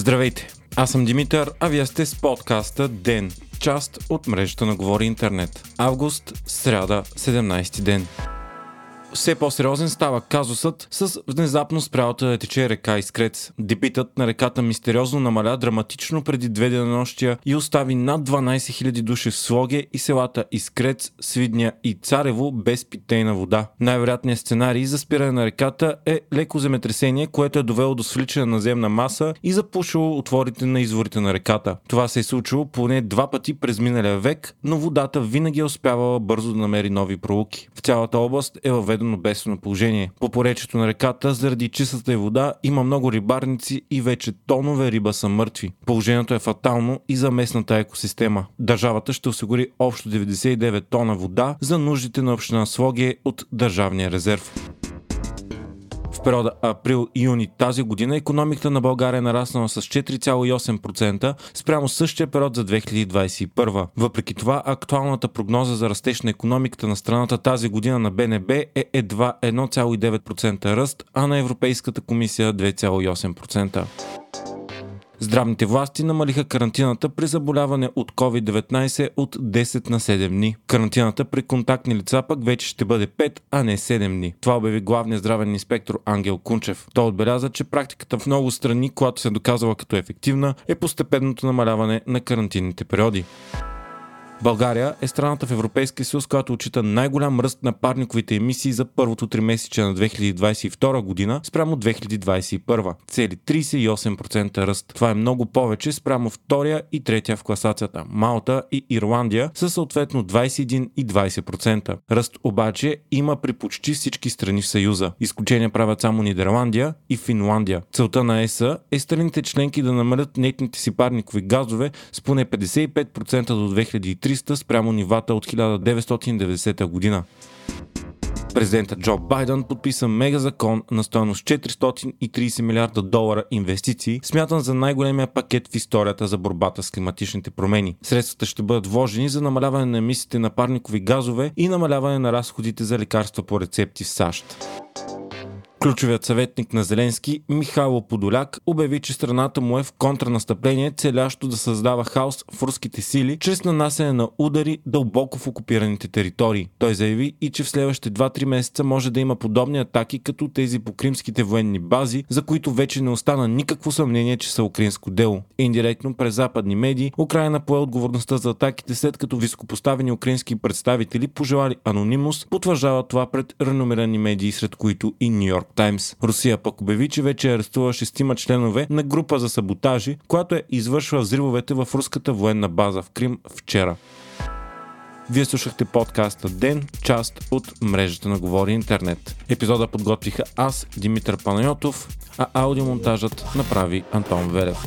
Здравейте, аз съм Димитър, а вие сте с подкаста ДЕН, част от мрежата на Говори Интернет. Август, сряда, 17 ден все по-сериозен става казусът с внезапно спрялата да тече река Искрец. Дебитът на реката мистериозно намаля драматично преди две денонощия и остави над 12 000 души в Слоге и селата Искрец, Свидня и Царево без питейна вода. Най-вероятният сценарий за спиране на реката е леко земетресение, което е довело до свличане на земна маса и запушило отворите на изворите на реката. Това се е случило поне два пъти през миналия век, но водата винаги е успявала бързо да намери нови пролуки. В цялата област е въведено въведено бедствено положение. По поречето на реката, заради чистата вода, има много рибарници и вече тонове риба са мъртви. Положението е фатално и за местната екосистема. Държавата ще осигури общо 99 тона вода за нуждите на община Слоге от Държавния резерв. В периода април-юни тази година економиката на България е нараснала с 4,8% спрямо същия период за 2021. Въпреки това, актуалната прогноза за растеж на економиката на страната тази година на БНБ е едва 1,9% ръст, а на Европейската комисия 2,8%. Здравните власти намалиха карантината при заболяване от COVID-19 от 10 на 7 дни. Карантината при контактни лица пък вече ще бъде 5, а не 7 дни. Това обяви главният здравен инспектор Ангел Кунчев. Той отбеляза, че практиката в много страни, която се е доказала като ефективна, е постепенното намаляване на карантинните периоди. България е страната в Европейския съюз, която отчита най-голям ръст на парниковите емисии за първото три месече на 2022 година спрямо 2021. Цели 38% ръст. Това е много повече спрямо втория и третия в класацията. Малта и Ирландия са съответно 21 и 20%. Ръст обаче има при почти всички страни в Съюза. Изключения правят само Нидерландия и Финландия. Целта на ЕСА е страните членки да намалят нетните си парникови газове с поне 55% до 2030 300 спрямо нивата от 1990 година. Президента Джо Байден подписа мега закон на стоеност 430 милиарда долара инвестиции, смятан за най-големия пакет в историята за борбата с климатичните промени. Средствата ще бъдат вложени за намаляване на емисиите на парникови газове и намаляване на разходите за лекарства по рецепти в САЩ. Ключовият съветник на Зеленски, Михайло Подоляк, обяви, че страната му е в контранастъпление, целящо да създава хаос в руските сили, чрез нанасене на удари дълбоко в окупираните територии. Той заяви и, че в следващите 2-3 месеца може да има подобни атаки, като тези по кримските военни бази, за които вече не остана никакво съмнение, че са украинско дело. Индиректно през западни медии, Украина пое отговорността за атаките, след като високопоставени украински представители, пожелали анонимност, потвърждават това пред реномирани медии, сред които и Нью Йорк Таймс. Русия пък обяви, че вече арестува шестима членове на група за саботажи, която е извършва взривовете в руската военна база в Крим вчера. Вие слушахте подкаста Ден, част от мрежата на Говори Интернет. Епизода подготвиха аз, Димитър Панайотов, а аудиомонтажът направи Антон Велев.